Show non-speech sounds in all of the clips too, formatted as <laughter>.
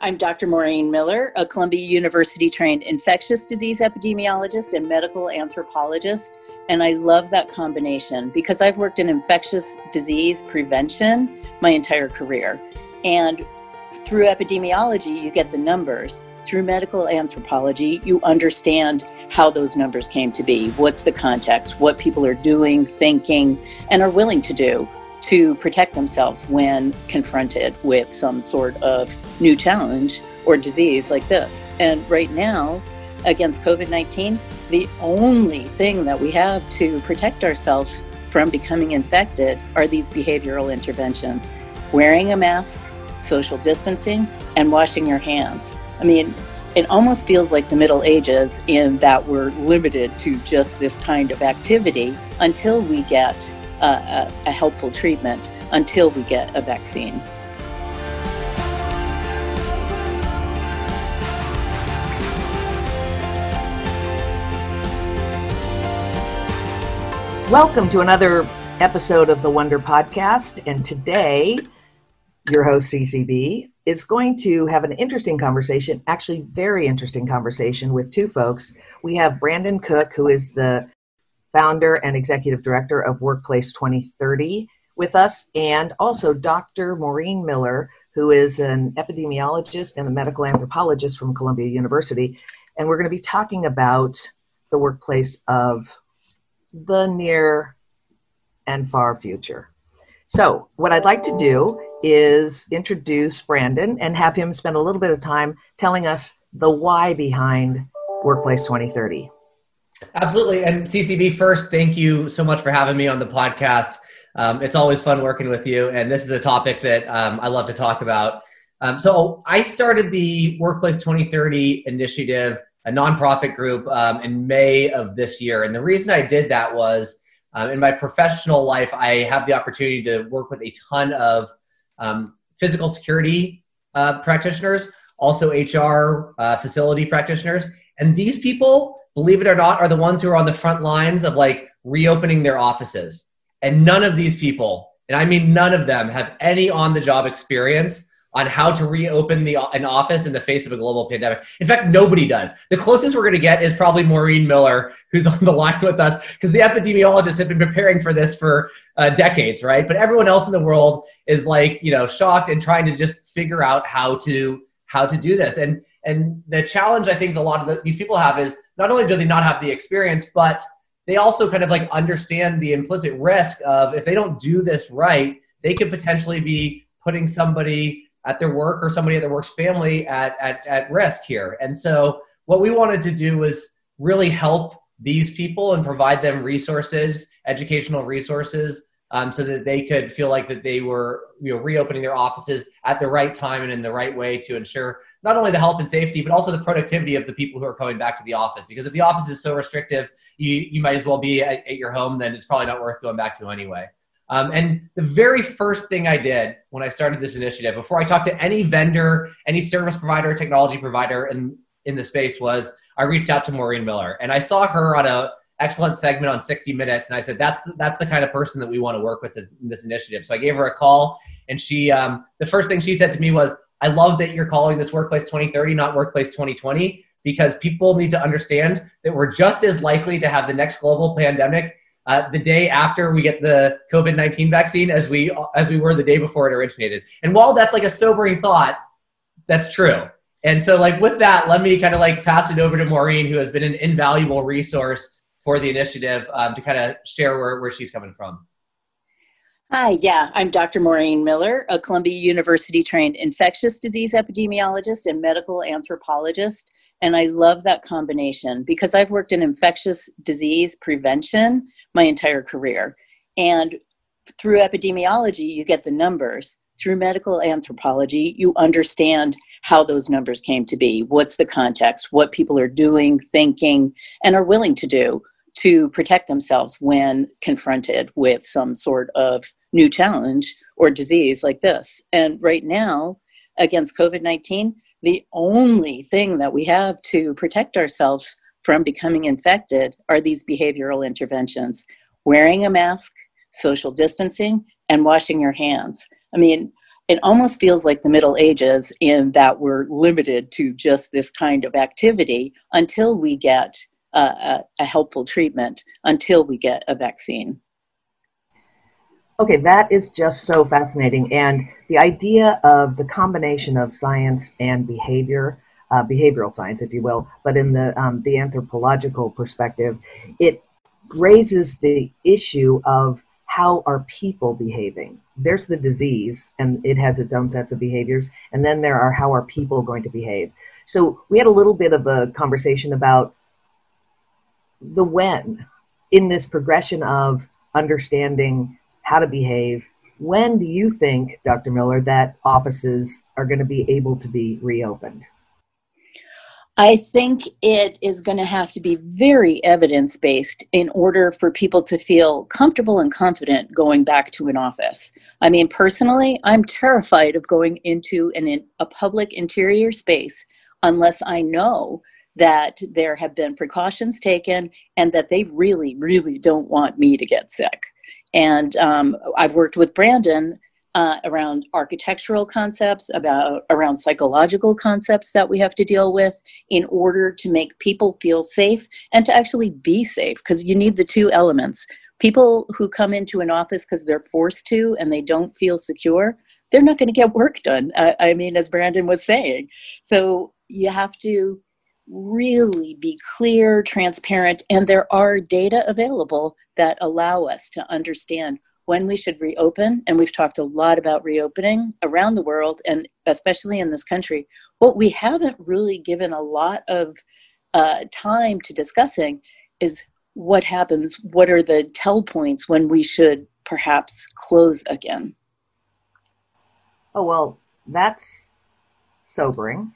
I'm Dr. Maureen Miller, a Columbia University trained infectious disease epidemiologist and medical anthropologist. And I love that combination because I've worked in infectious disease prevention my entire career. And through epidemiology, you get the numbers. Through medical anthropology, you understand how those numbers came to be, what's the context, what people are doing, thinking, and are willing to do to protect themselves when confronted with some sort of new challenge or disease like this. And right now, against COVID 19, the only thing that we have to protect ourselves from becoming infected are these behavioral interventions wearing a mask, social distancing, and washing your hands. I mean, it almost feels like the Middle Ages in that we're limited to just this kind of activity until we get a, a helpful treatment until we get a vaccine. Welcome to another episode of the Wonder Podcast. And today, your host, CCB, is going to have an interesting conversation, actually, very interesting conversation with two folks. We have Brandon Cook, who is the founder and executive director of Workplace 2030, with us, and also Dr. Maureen Miller, who is an epidemiologist and a medical anthropologist from Columbia University. And we're going to be talking about the workplace of the near and far future. So, what I'd like to do is introduce Brandon and have him spend a little bit of time telling us the why behind Workplace 2030. Absolutely. And CCB, first, thank you so much for having me on the podcast. Um, it's always fun working with you. And this is a topic that um, I love to talk about. Um, so I started the Workplace 2030 initiative, a nonprofit group, um, in May of this year. And the reason I did that was um, in my professional life, I have the opportunity to work with a ton of um, physical security uh, practitioners, also HR uh, facility practitioners. And these people believe it or not, are the ones who are on the front lines of like reopening their offices. And none of these people, and I mean none of them, have any on the job experience on how to reopen the, an office in the face of a global pandemic. In fact, nobody does. The closest we're going to get is probably Maureen Miller, who's <laughs> on the line with us, because the epidemiologists have been preparing for this for uh, decades, right? But everyone else in the world is like, you know, shocked and trying to just figure out how to how to do this. And and the challenge I think a lot of the, these people have is not only do they not have the experience, but they also kind of like understand the implicit risk of if they don't do this right, they could potentially be putting somebody at their work or somebody at their work's family at, at, at risk here. And so what we wanted to do was really help these people and provide them resources, educational resources um, so that they could feel like that they were you know reopening their offices at the right time and in the right way to ensure not only the health and safety but also the productivity of the people who are coming back to the office. Because if the office is so restrictive you, you might as well be at, at your home then it's probably not worth going back to anyway. Um, and the very first thing i did when i started this initiative before i talked to any vendor any service provider technology provider in, in the space was i reached out to maureen miller and i saw her on a excellent segment on 60 Minutes, and I said that's the, that's the kind of person that we want to work with in this initiative. So I gave her a call, and she um, the first thing she said to me was, "I love that you're calling this Workplace 2030, not Workplace 2020." Because people need to understand that we're just as likely to have the next global pandemic uh, the day after we get the COVID nineteen vaccine as we as we were the day before it originated. And while that's like a sobering thought, that's true. And so, like with that, let me kind of like pass it over to Maureen, who has been an invaluable resource for the initiative um, to kind of share where, where she's coming from. Hi, yeah, I'm Dr. Maureen Miller, a Columbia University trained infectious disease epidemiologist and medical anthropologist. And I love that combination because I've worked in infectious disease prevention my entire career. And through epidemiology, you get the numbers. Through medical anthropology, you understand how those numbers came to be, what's the context, what people are doing, thinking, and are willing to do to protect themselves when confronted with some sort of new challenge or disease like this. And right now, against COVID 19, the only thing that we have to protect ourselves from becoming infected are these behavioral interventions wearing a mask, social distancing, and washing your hands. I mean, it almost feels like the Middle Ages in that we're limited to just this kind of activity until we get a, a helpful treatment, until we get a vaccine. Okay, that is just so fascinating. And the idea of the combination of science and behavior, uh, behavioral science, if you will, but in the, um, the anthropological perspective, it raises the issue of how are people behaving? There's the disease, and it has its own sets of behaviors, and then there are how are people going to behave. So we had a little bit of a conversation about the when in this progression of understanding how to behave. When do you think, Dr. Miller, that offices are going to be able to be reopened? I think it is going to have to be very evidence based in order for people to feel comfortable and confident going back to an office. I mean, personally, I'm terrified of going into an, a public interior space unless I know that there have been precautions taken and that they really, really don't want me to get sick. And um, I've worked with Brandon uh, around architectural concepts, about around psychological concepts that we have to deal with in order to make people feel safe and to actually be safe, because you need the two elements. People who come into an office because they're forced to and they don't feel secure, they're not going to get work done. I mean, as Brandon was saying. So you have to really be clear, transparent, and there are data available that allow us to understand when we should reopen, and we've talked a lot about reopening around the world and especially in this country. What we haven't really given a lot of uh, time to discussing is what happens, what are the tell points when we should perhaps close again. Oh, well, that's sobering.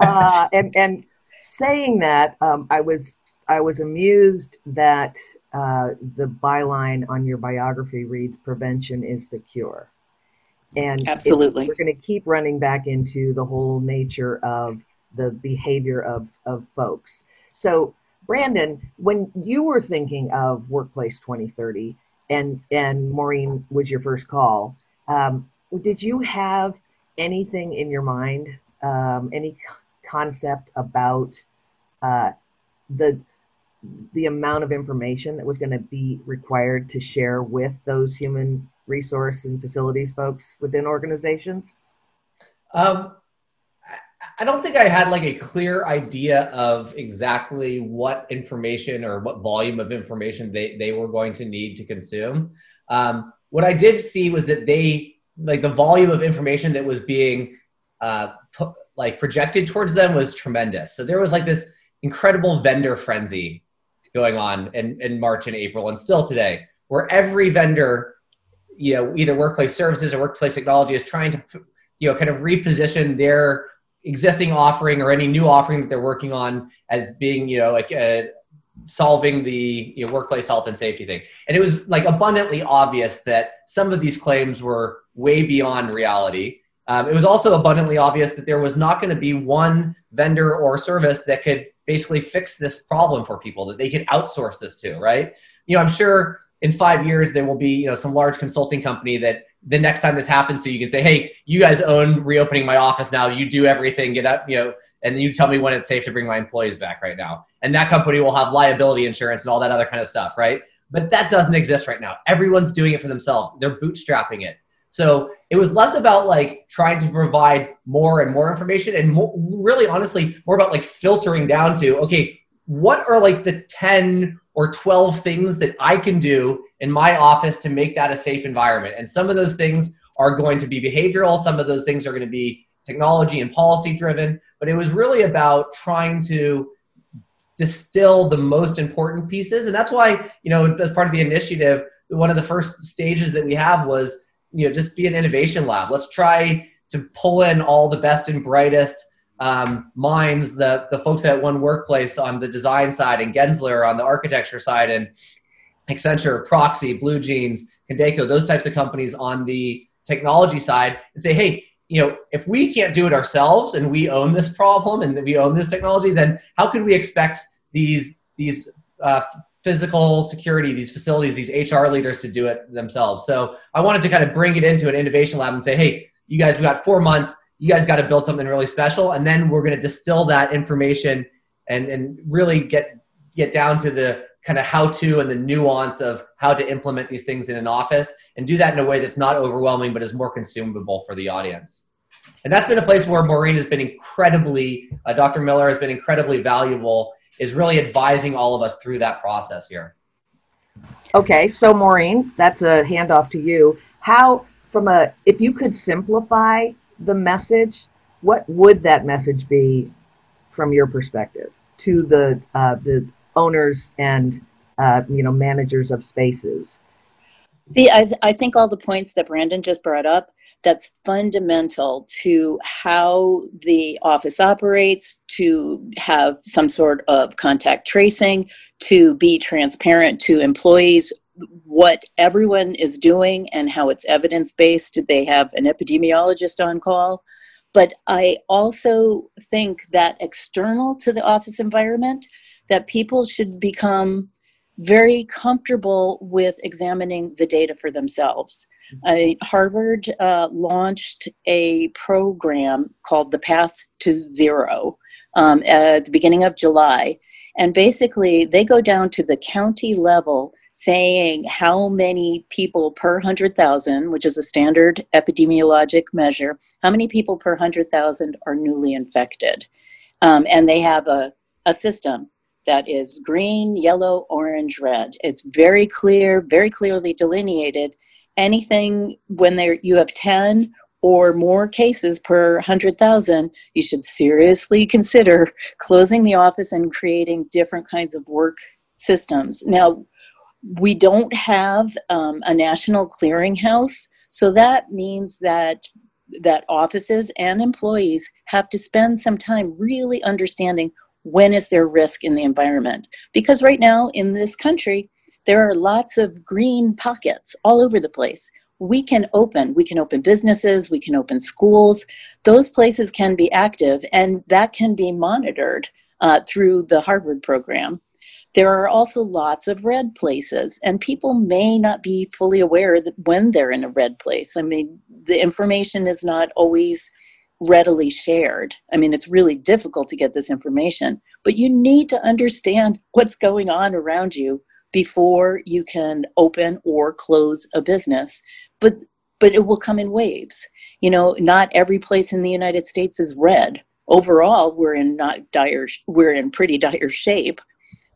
Uh, and, and saying that, um, I was I was amused that uh, the byline on your biography reads "Prevention is the cure," and absolutely, we're going to keep running back into the whole nature of the behavior of of folks. So, Brandon, when you were thinking of Workplace 2030, and and Maureen was your first call, um, did you have anything in your mind, um, any concept about uh, the the amount of information that was going to be required to share with those human resource and facilities folks within organizations? Um, I don't think I had like a clear idea of exactly what information or what volume of information they, they were going to need to consume. Um, what I did see was that they like the volume of information that was being uh, put, like projected towards them was tremendous. So there was like this incredible vendor frenzy going on in, in March and April and still today, where every vendor, you know, either workplace services or workplace technology is trying to, you know, kind of reposition their existing offering or any new offering that they're working on as being, you know, like uh, solving the you know, workplace health and safety thing. And it was like abundantly obvious that some of these claims were way beyond reality. Um, it was also abundantly obvious that there was not going to be one vendor or service that could basically fix this problem for people that they could outsource this to, right? You know, I'm sure in five years there will be you know some large consulting company that the next time this happens to you can say, hey, you guys own reopening my office now. You do everything, get up, you know, and then you tell me when it's safe to bring my employees back right now. And that company will have liability insurance and all that other kind of stuff, right? But that doesn't exist right now. Everyone's doing it for themselves. They're bootstrapping it. So it was less about like trying to provide more and more information and more, really honestly more about like filtering down to, okay, what are like the 10 or 12 things that I can do in my office to make that a safe environment? And some of those things are going to be behavioral, some of those things are going to be technology and policy driven, but it was really about trying to distill the most important pieces. And that's why, you know, as part of the initiative, one of the first stages that we have was you know just be an innovation lab let's try to pull in all the best and brightest um, minds the the folks at one workplace on the design side and gensler on the architecture side and accenture proxy blue jeans Condeco, those types of companies on the technology side and say hey you know if we can't do it ourselves and we own this problem and we own this technology then how could we expect these these uh, physical security, these facilities, these HR leaders to do it themselves. So I wanted to kind of bring it into an innovation lab and say, hey, you guys, we got four months. You guys got to build something really special, and then we're going to distill that information and and really get get down to the kind of how to and the nuance of how to implement these things in an office and do that in a way that's not overwhelming but is more consumable for the audience. And that's been a place where maureen has been incredibly uh, dr miller has been incredibly valuable is really advising all of us through that process here. Okay so maureen that's a handoff to you. How from a if you could simplify the message what would that message be from your perspective to the uh, the owners and uh, you know managers of spaces? See, I, I think all the points that Brandon just brought up that's fundamental to how the office operates, to have some sort of contact tracing, to be transparent to employees what everyone is doing and how it's evidence based. They have an epidemiologist on call. But I also think that external to the office environment, that people should become very comfortable with examining the data for themselves. Uh, Harvard uh, launched a program called the Path to Zero um, at the beginning of July. And basically, they go down to the county level saying how many people per 100,000, which is a standard epidemiologic measure, how many people per 100,000 are newly infected. Um, and they have a, a system that is green, yellow, orange, red. It's very clear, very clearly delineated. Anything when there you have 10 or more cases per 100,000, you should seriously consider <laughs> closing the office and creating different kinds of work systems. Now, we don't have um, a national clearinghouse, so that means that that offices and employees have to spend some time really understanding when is there risk in the environment? Because right now in this country there are lots of green pockets all over the place. We can open we can open businesses we can open schools. Those places can be active and that can be monitored uh, through the harvard program. There are also lots of red places, and people may not be fully aware that when they're in a red place. I mean, the information is not always readily shared. I mean, it's really difficult to get this information, but you need to understand what's going on around you before you can open or close a business. But but it will come in waves. You know, not every place in the United States is red. Overall, we're in not dire we're in pretty dire shape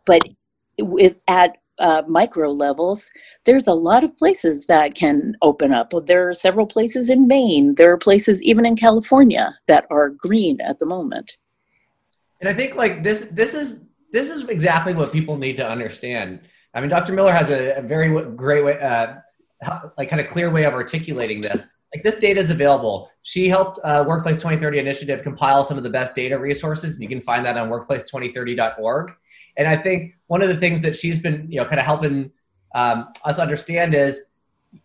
but with at uh, micro levels, there's a lot of places that can open up. There are several places in Maine. There are places even in California that are green at the moment. And I think like this, this is this is exactly what people need to understand. I mean, Dr. Miller has a, a very great way, uh, like kind of clear way of articulating this. Like this data is available. She helped uh, Workplace 2030 Initiative compile some of the best data resources, and you can find that on workplace2030.org. And I think one of the things that she's been, you know, kind of helping um, us understand is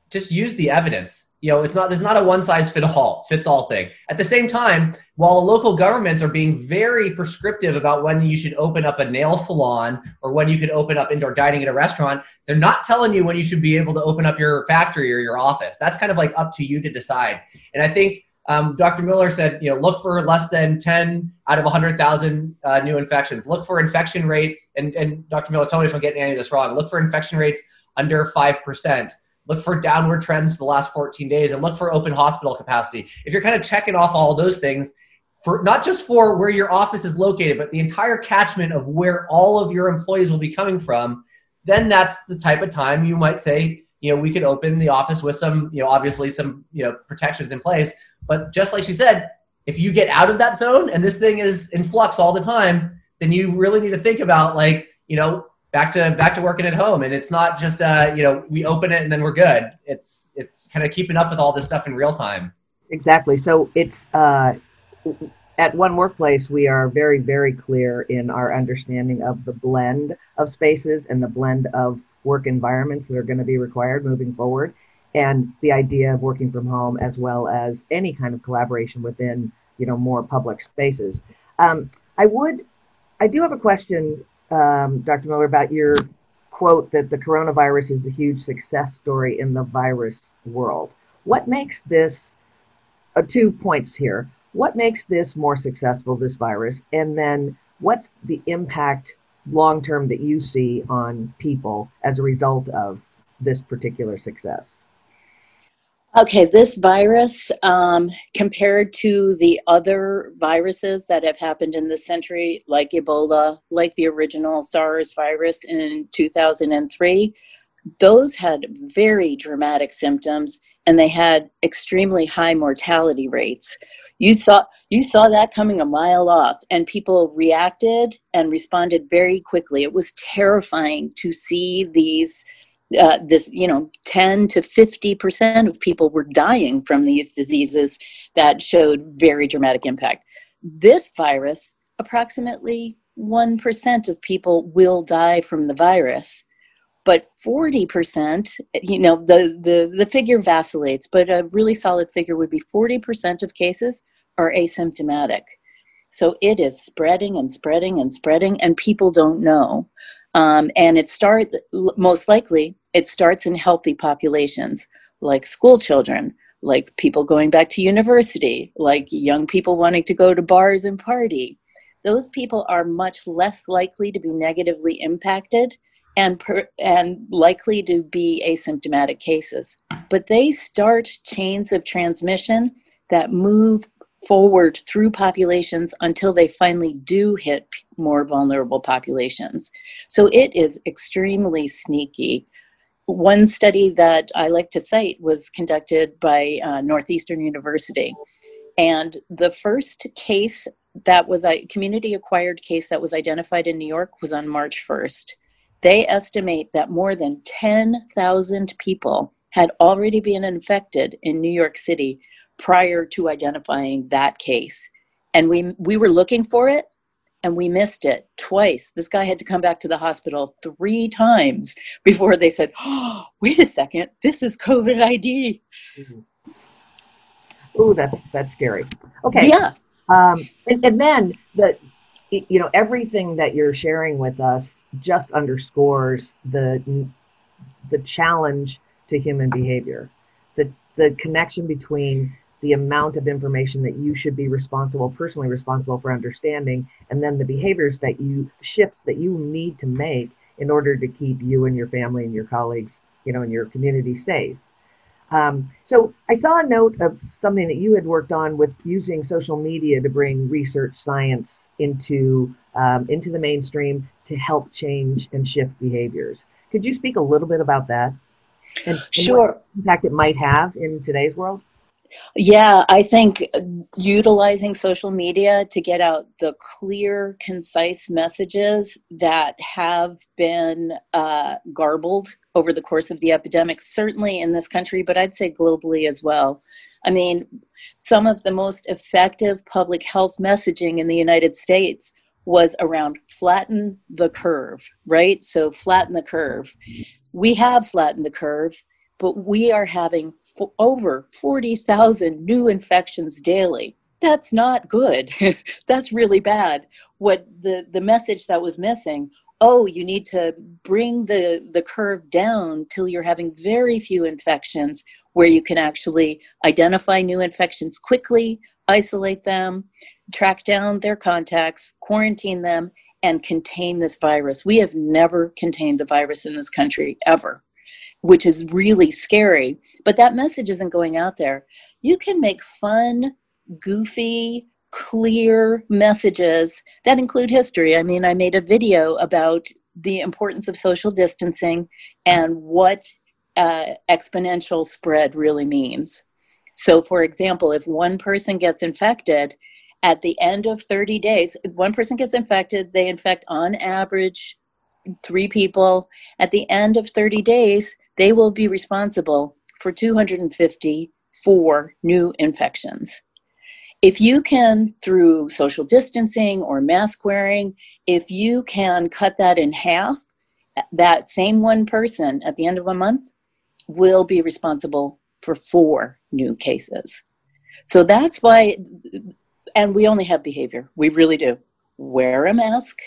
just use the evidence. You know, it's not there's not a one size fit all fits all thing. At the same time, while local governments are being very prescriptive about when you should open up a nail salon or when you could open up indoor dining at a restaurant, they're not telling you when you should be able to open up your factory or your office. That's kind of like up to you to decide. And I think um, Dr. Miller said, you know, look for less than 10 out of 100,000 uh, new infections. Look for infection rates, and, and Dr. Miller, tell me if I'm getting any of this wrong. Look for infection rates under 5%. Look for downward trends for the last 14 days, and look for open hospital capacity. If you're kind of checking off all those things, for not just for where your office is located, but the entire catchment of where all of your employees will be coming from, then that's the type of time you might say, you know, we could open the office with some, you know, obviously some, you know, protections in place. But just like she said, if you get out of that zone and this thing is in flux all the time, then you really need to think about like, you know, back to back to working at home. And it's not just uh, you know, we open it and then we're good. It's it's kind of keeping up with all this stuff in real time. Exactly. So it's uh at one workplace we are very very clear in our understanding of the blend of spaces and the blend of work environments that are going to be required moving forward and the idea of working from home as well as any kind of collaboration within you know more public spaces um, i would i do have a question um, dr miller about your quote that the coronavirus is a huge success story in the virus world. What makes this, uh, two points here, what makes this more successful, this virus? And then what's the impact long term that you see on people as a result of this particular success? Okay, this virus, um, compared to the other viruses that have happened in this century, like Ebola, like the original SARS virus in 2003, those had very dramatic symptoms and they had extremely high mortality rates. You saw you saw that coming a mile off and people reacted and responded very quickly. It was terrifying to see these uh, this you know 10 to 50 percent of people were dying from these diseases that showed very dramatic impact. This virus approximately 1% of people will die from the virus but 40% you know the, the the figure vacillates but a really solid figure would be 40% of cases are asymptomatic. So it is spreading and spreading and spreading and people don't know. Um, and it starts, most likely, it starts in healthy populations like school children, like people going back to university, like young people wanting to go to bars and party. Those people are much less likely to be negatively impacted and, per, and likely to be asymptomatic cases. But they start chains of transmission that move forward through populations until they finally do hit more vulnerable populations. So it is extremely sneaky. One study that I like to cite was conducted by uh, Northeastern University. And the first case that was a community acquired case that was identified in New York was on March 1st. They estimate that more than 10,000 people had already been infected in New York City prior to identifying that case. And we, we were looking for it and we missed it twice. This guy had to come back to the hospital three times before they said, oh, wait a second, this is COVID ID. Mm-hmm. Oh, that's that's scary. Okay. Yeah. Um, and, and then the you know everything that you're sharing with us just underscores the the challenge to human behavior the the connection between the amount of information that you should be responsible, personally responsible for understanding, and then the behaviors that you, shifts that you need to make in order to keep you and your family and your colleagues, you know, and your community safe. Um, so I saw a note of something that you had worked on with using social media to bring research science into um, into the mainstream to help change and shift behaviors. Could you speak a little bit about that? And, and sure. impact it might have in today's world? Yeah, I think utilizing social media to get out the clear, concise messages that have been uh, garbled over the course of the epidemic, certainly in this country, but I'd say globally as well. I mean, some of the most effective public health messaging in the United States was around flatten the curve, right? So, flatten the curve. We have flattened the curve but we are having f- over 40,000 new infections daily. That's not good. <laughs> That's really bad. What the, the message that was missing oh, you need to bring the, the curve down till you're having very few infections where you can actually identify new infections quickly, isolate them, track down their contacts, quarantine them, and contain this virus. We have never contained the virus in this country ever which is really scary. But that message isn't going out there. You can make fun, goofy, clear messages that include history. I mean, I made a video about the importance of social distancing and what uh, exponential spread really means. So, for example, if one person gets infected, at the end of 30 days, one person gets infected, they infect on average three people. At the end of 30 days, they will be responsible for 254 new infections. If you can, through social distancing or mask wearing, if you can cut that in half, that same one person at the end of a month will be responsible for four new cases. So that's why, and we only have behavior. We really do. Wear a mask,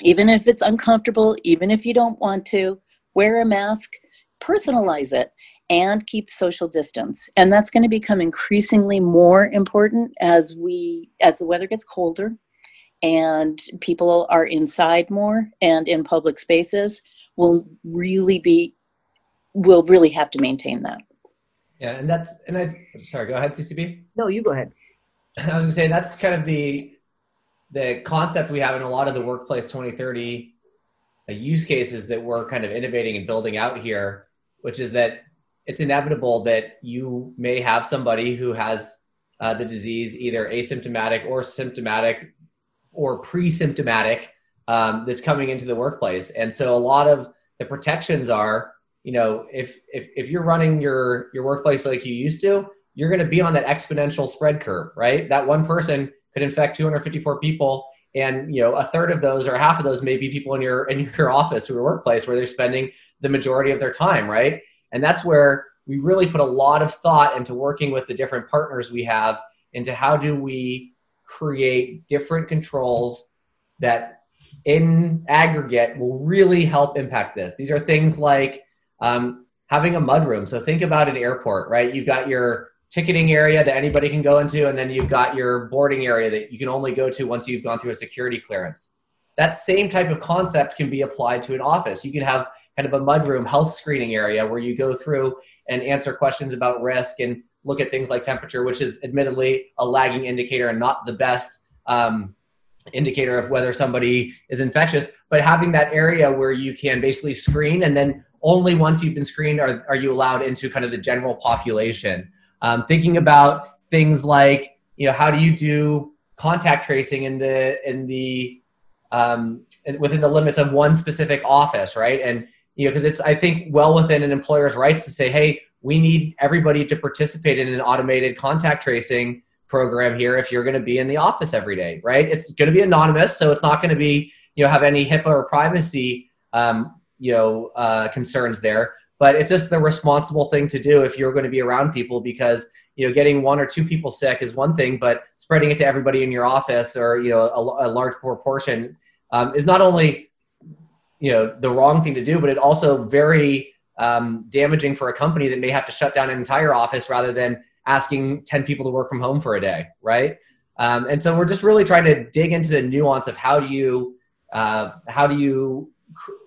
even if it's uncomfortable, even if you don't want to, wear a mask, personalize it, and keep social distance. And that's going to become increasingly more important as we as the weather gets colder and people are inside more and in public spaces. Will really be we'll really have to maintain that. Yeah, and that's and I sorry, go ahead, CCB. No, you go ahead. <laughs> I was gonna say that's kind of the the concept we have in a lot of the workplace 2030 uh, use cases that we're kind of innovating and building out here, which is that it's inevitable that you may have somebody who has uh, the disease either asymptomatic or symptomatic or pre-symptomatic um, that's coming into the workplace. And so a lot of the protections are you know if if, if you're running your your workplace like you used to you're going to be on that exponential spread curve right? That one person could infect 254 people and you know a third of those or half of those may be people in your in your <laughs> office or your workplace where they're spending the majority of their time right? And that's where we really put a lot of thought into working with the different partners we have into how do we create different controls that in aggregate will really help impact this. These are things like um, having a mudroom. So think about an airport right? You've got your ticketing area that anybody can go into, and then you've got your boarding area that you can only go to once you've gone through a security clearance. That same type of concept can be applied to an office. You can have kind of a mudroom health screening area where you go through and answer questions about risk and look at things like temperature, which is admittedly a lagging indicator and not the best um, indicator of whether somebody is infectious. But having that area where you can basically screen and then only once you've been screened are, are you allowed into kind of the general population. Um, thinking about things like, you know, how do you do contact tracing in the in the um, within the limits of one specific office, right? And you know, because it's I think well within an employer's rights to say, hey, we need everybody to participate in an automated contact tracing program here if you're going to be in the office every day, right? It's going to be anonymous, so it's not going to be you know have any HIPAA or privacy um, you know uh, concerns there but it's just the responsible thing to do if you're going to be around people because you know getting one or two people sick is one thing but spreading it to everybody in your office or you know a, a large proportion um, is not only you know the wrong thing to do but it also very um, damaging for a company that may have to shut down an entire office rather than asking 10 people to work from home for a day right? Um, and so we're just really trying to dig into the nuance of how do you uh, how do you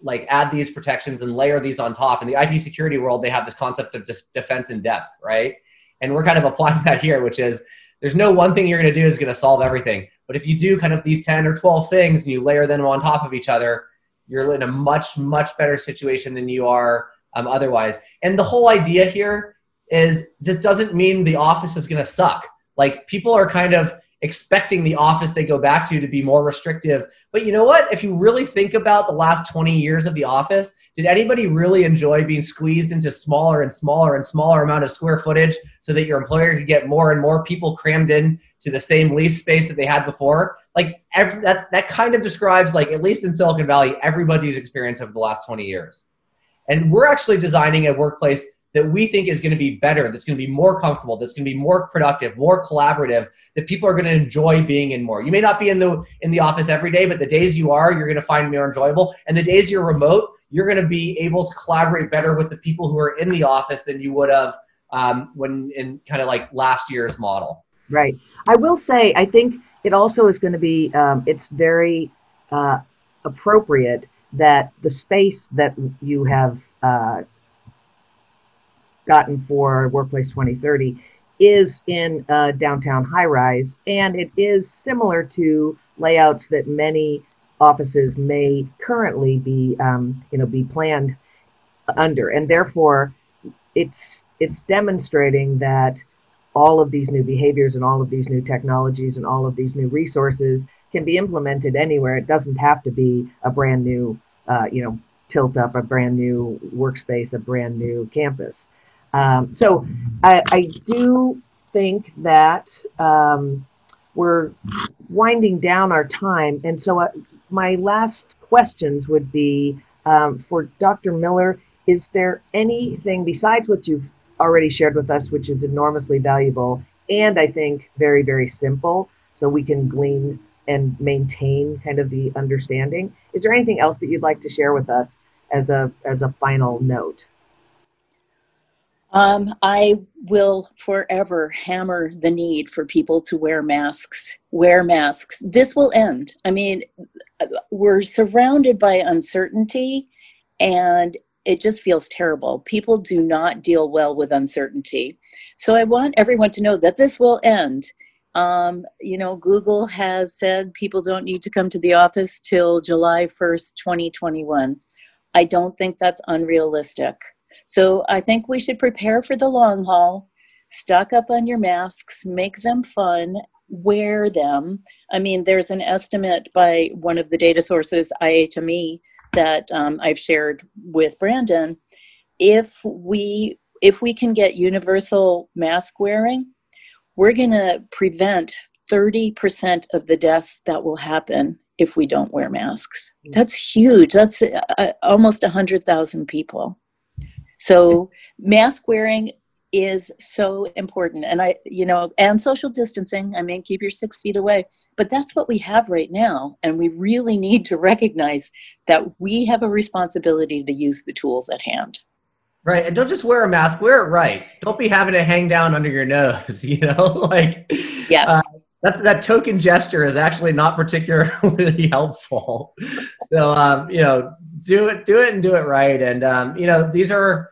like add these protections and layer these on top. In the IT security world, they have this concept of defense in depth, right? And we're kind of applying <laughs> that here, which is there's no one thing you're going to do is going to solve everything. But if you do kind of these 10 or 12 things and you layer them on top of each other, you're in a much, much better situation than you are um, otherwise. And the whole idea here is this doesn't mean the office is going to suck. Like people are kind of expecting the office they go back to to be more restrictive. But you know what? If you really think about the last 20 years of the office, did anybody really enjoy being squeezed into smaller and smaller and smaller amount of square footage so that your employer could get more and more people crammed in to the same lease space that they had before? Like every, that that kind of describes like at least in Silicon Valley everybody's experience over the last 20 years. And we're actually designing a workplace that we think is going to be better, that's going to be more comfortable, that's going to be more productive, more collaborative, that people are going to enjoy being in more. You may not be in the in the office every day, but the days you are, you're going to find more enjoyable. And the days you're remote, you're going to be able to collaborate better with the people who are in the office than you would have um, when in kind of like last year's model. Right. I will say, I think it also is going to be. Um, it's very uh, appropriate that the space that you have uh, gotten for Workplace 2030 is in a downtown high rise, and it is similar to layouts that many offices may currently be, um, you know, be planned under, and therefore, it's it's demonstrating that all of these new behaviors and all of these new technologies and all of these new resources can be implemented anywhere. It doesn't have to be a brand new, uh, you know, tilt up, a brand new workspace, a brand new campus. Um, so I, I, do think that um, we're winding down our time. And so uh, my last questions would be um, for Dr. Miller Is there anything besides what you've already shared with us, which is enormously valuable and I think very, very simple, so we can glean and maintain kind of the understanding. Is there anything else that you'd like to share with us as a as a final note? Um, I will forever hammer the need for people to wear masks. Wear masks. This will end. I mean, we're surrounded by uncertainty, and it just feels terrible. People do not deal well with uncertainty. So I want everyone to know that this will end. Um, you know, Google has said people don't need to come to the office till July 1st, 2021. I don't think that's unrealistic. So I think we should prepare for the long haul, stock up on your masks, make them fun, wear them. I mean, there's an estimate by one of the data sources, IHME, that um, I've shared with Brandon. If we if we can get universal mask wearing, we're going to prevent 30% of the deaths that will happen if we don't wear masks. Mm. That's huge. That's uh, almost 100,000 people. So mask wearing is so important. And i you know and social distancing i mean keep your six feet away but that's what we have right now. And we really need to recognize that we have a responsibility to use the tools at hand. Right. And don't just wear a mask wear it right. Don't be having it hang down under your nose <laughs> you know like yes. uh, that, that token gesture is actually not particularly <laughs> helpful. So um, you know do it do it and do it right. And um, you know these are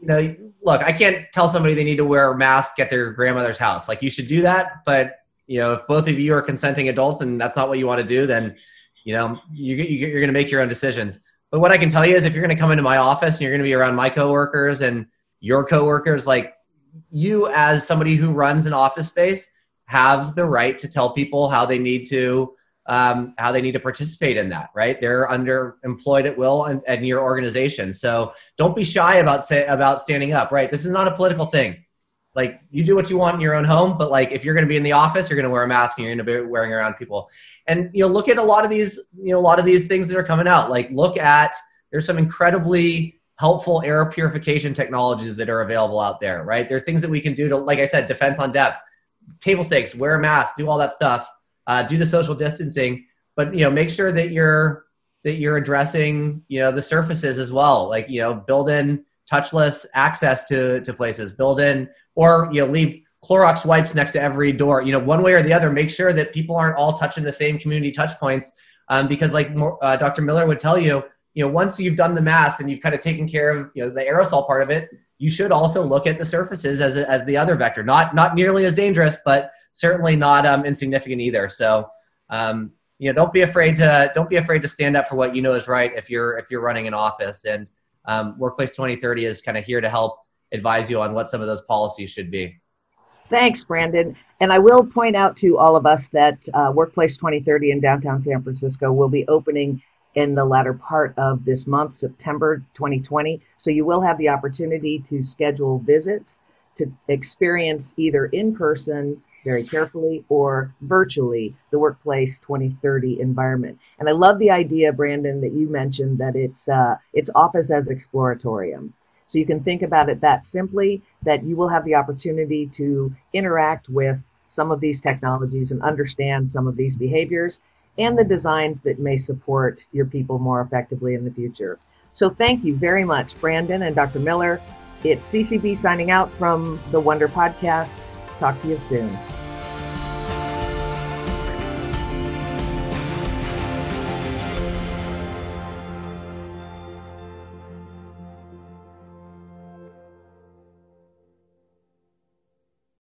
you know look i can't tell somebody they need to wear a mask at their grandmother's house. Like you should do that but you know if both of you are consenting adults and that's not what you want to do then you know you, you're going to make your own decisions. But what i can tell you is if you're going to come into my office and you're going to be around my coworkers and your coworkers like you as somebody who runs an office space have the right to tell people how they need to um, how they need to participate in that, right? They're underemployed at will and, and your organization. So don't be shy about say, about standing up, right? This is not a political thing. Like you do what you want in your own home, but like if you're going to be in the office, you're going to wear a mask and you're going to be wearing around people. And you know, look at a lot of these, you know, a lot of these things that are coming out. Like look at there's some incredibly helpful air purification technologies that are available out there, right? There's things that we can do to, like I said, defense on depth, table stakes, wear a mask, do all that stuff uh, do the social distancing, but you know, make sure that you're that you're addressing you know the surfaces as well. Like you know, build in touchless access to to places, build in or you know leave Clorox wipes next to every door. You know, one way or the other, make sure that people aren't all touching the same community touch points. Um, because like uh, Dr. Miller would tell you, you know, once you've done the mass and you've kind of taken care of you know the aerosol part of it, you should also look at the surfaces as as the other vector. Not not nearly as dangerous, but certainly not um, insignificant either. So, um, you know, don't be afraid to don't be afraid to stand up for what you know is right if you're if you're running an office. And um, Workplace 2030 is kind of here to help advise you on what some of those policies should be. Thanks, Brandon. And I will point out to all of us that uh, Workplace 2030 in downtown San Francisco will be opening in the latter part of this month, September 2020. So you will have the opportunity to schedule visits to experience either in person very carefully or virtually the workplace 2030 environment. And i love the idea brandon that you mentioned that it's uh, it's office as exploratorium. So you can think about it that simply that you will have the opportunity to interact with some of these technologies and understand some of these behaviors and the designs that may support your people more effectively in the future. So thank you very much brandon and dr miller it's CCB signing out from the Wonder Podcast. Talk to you soon.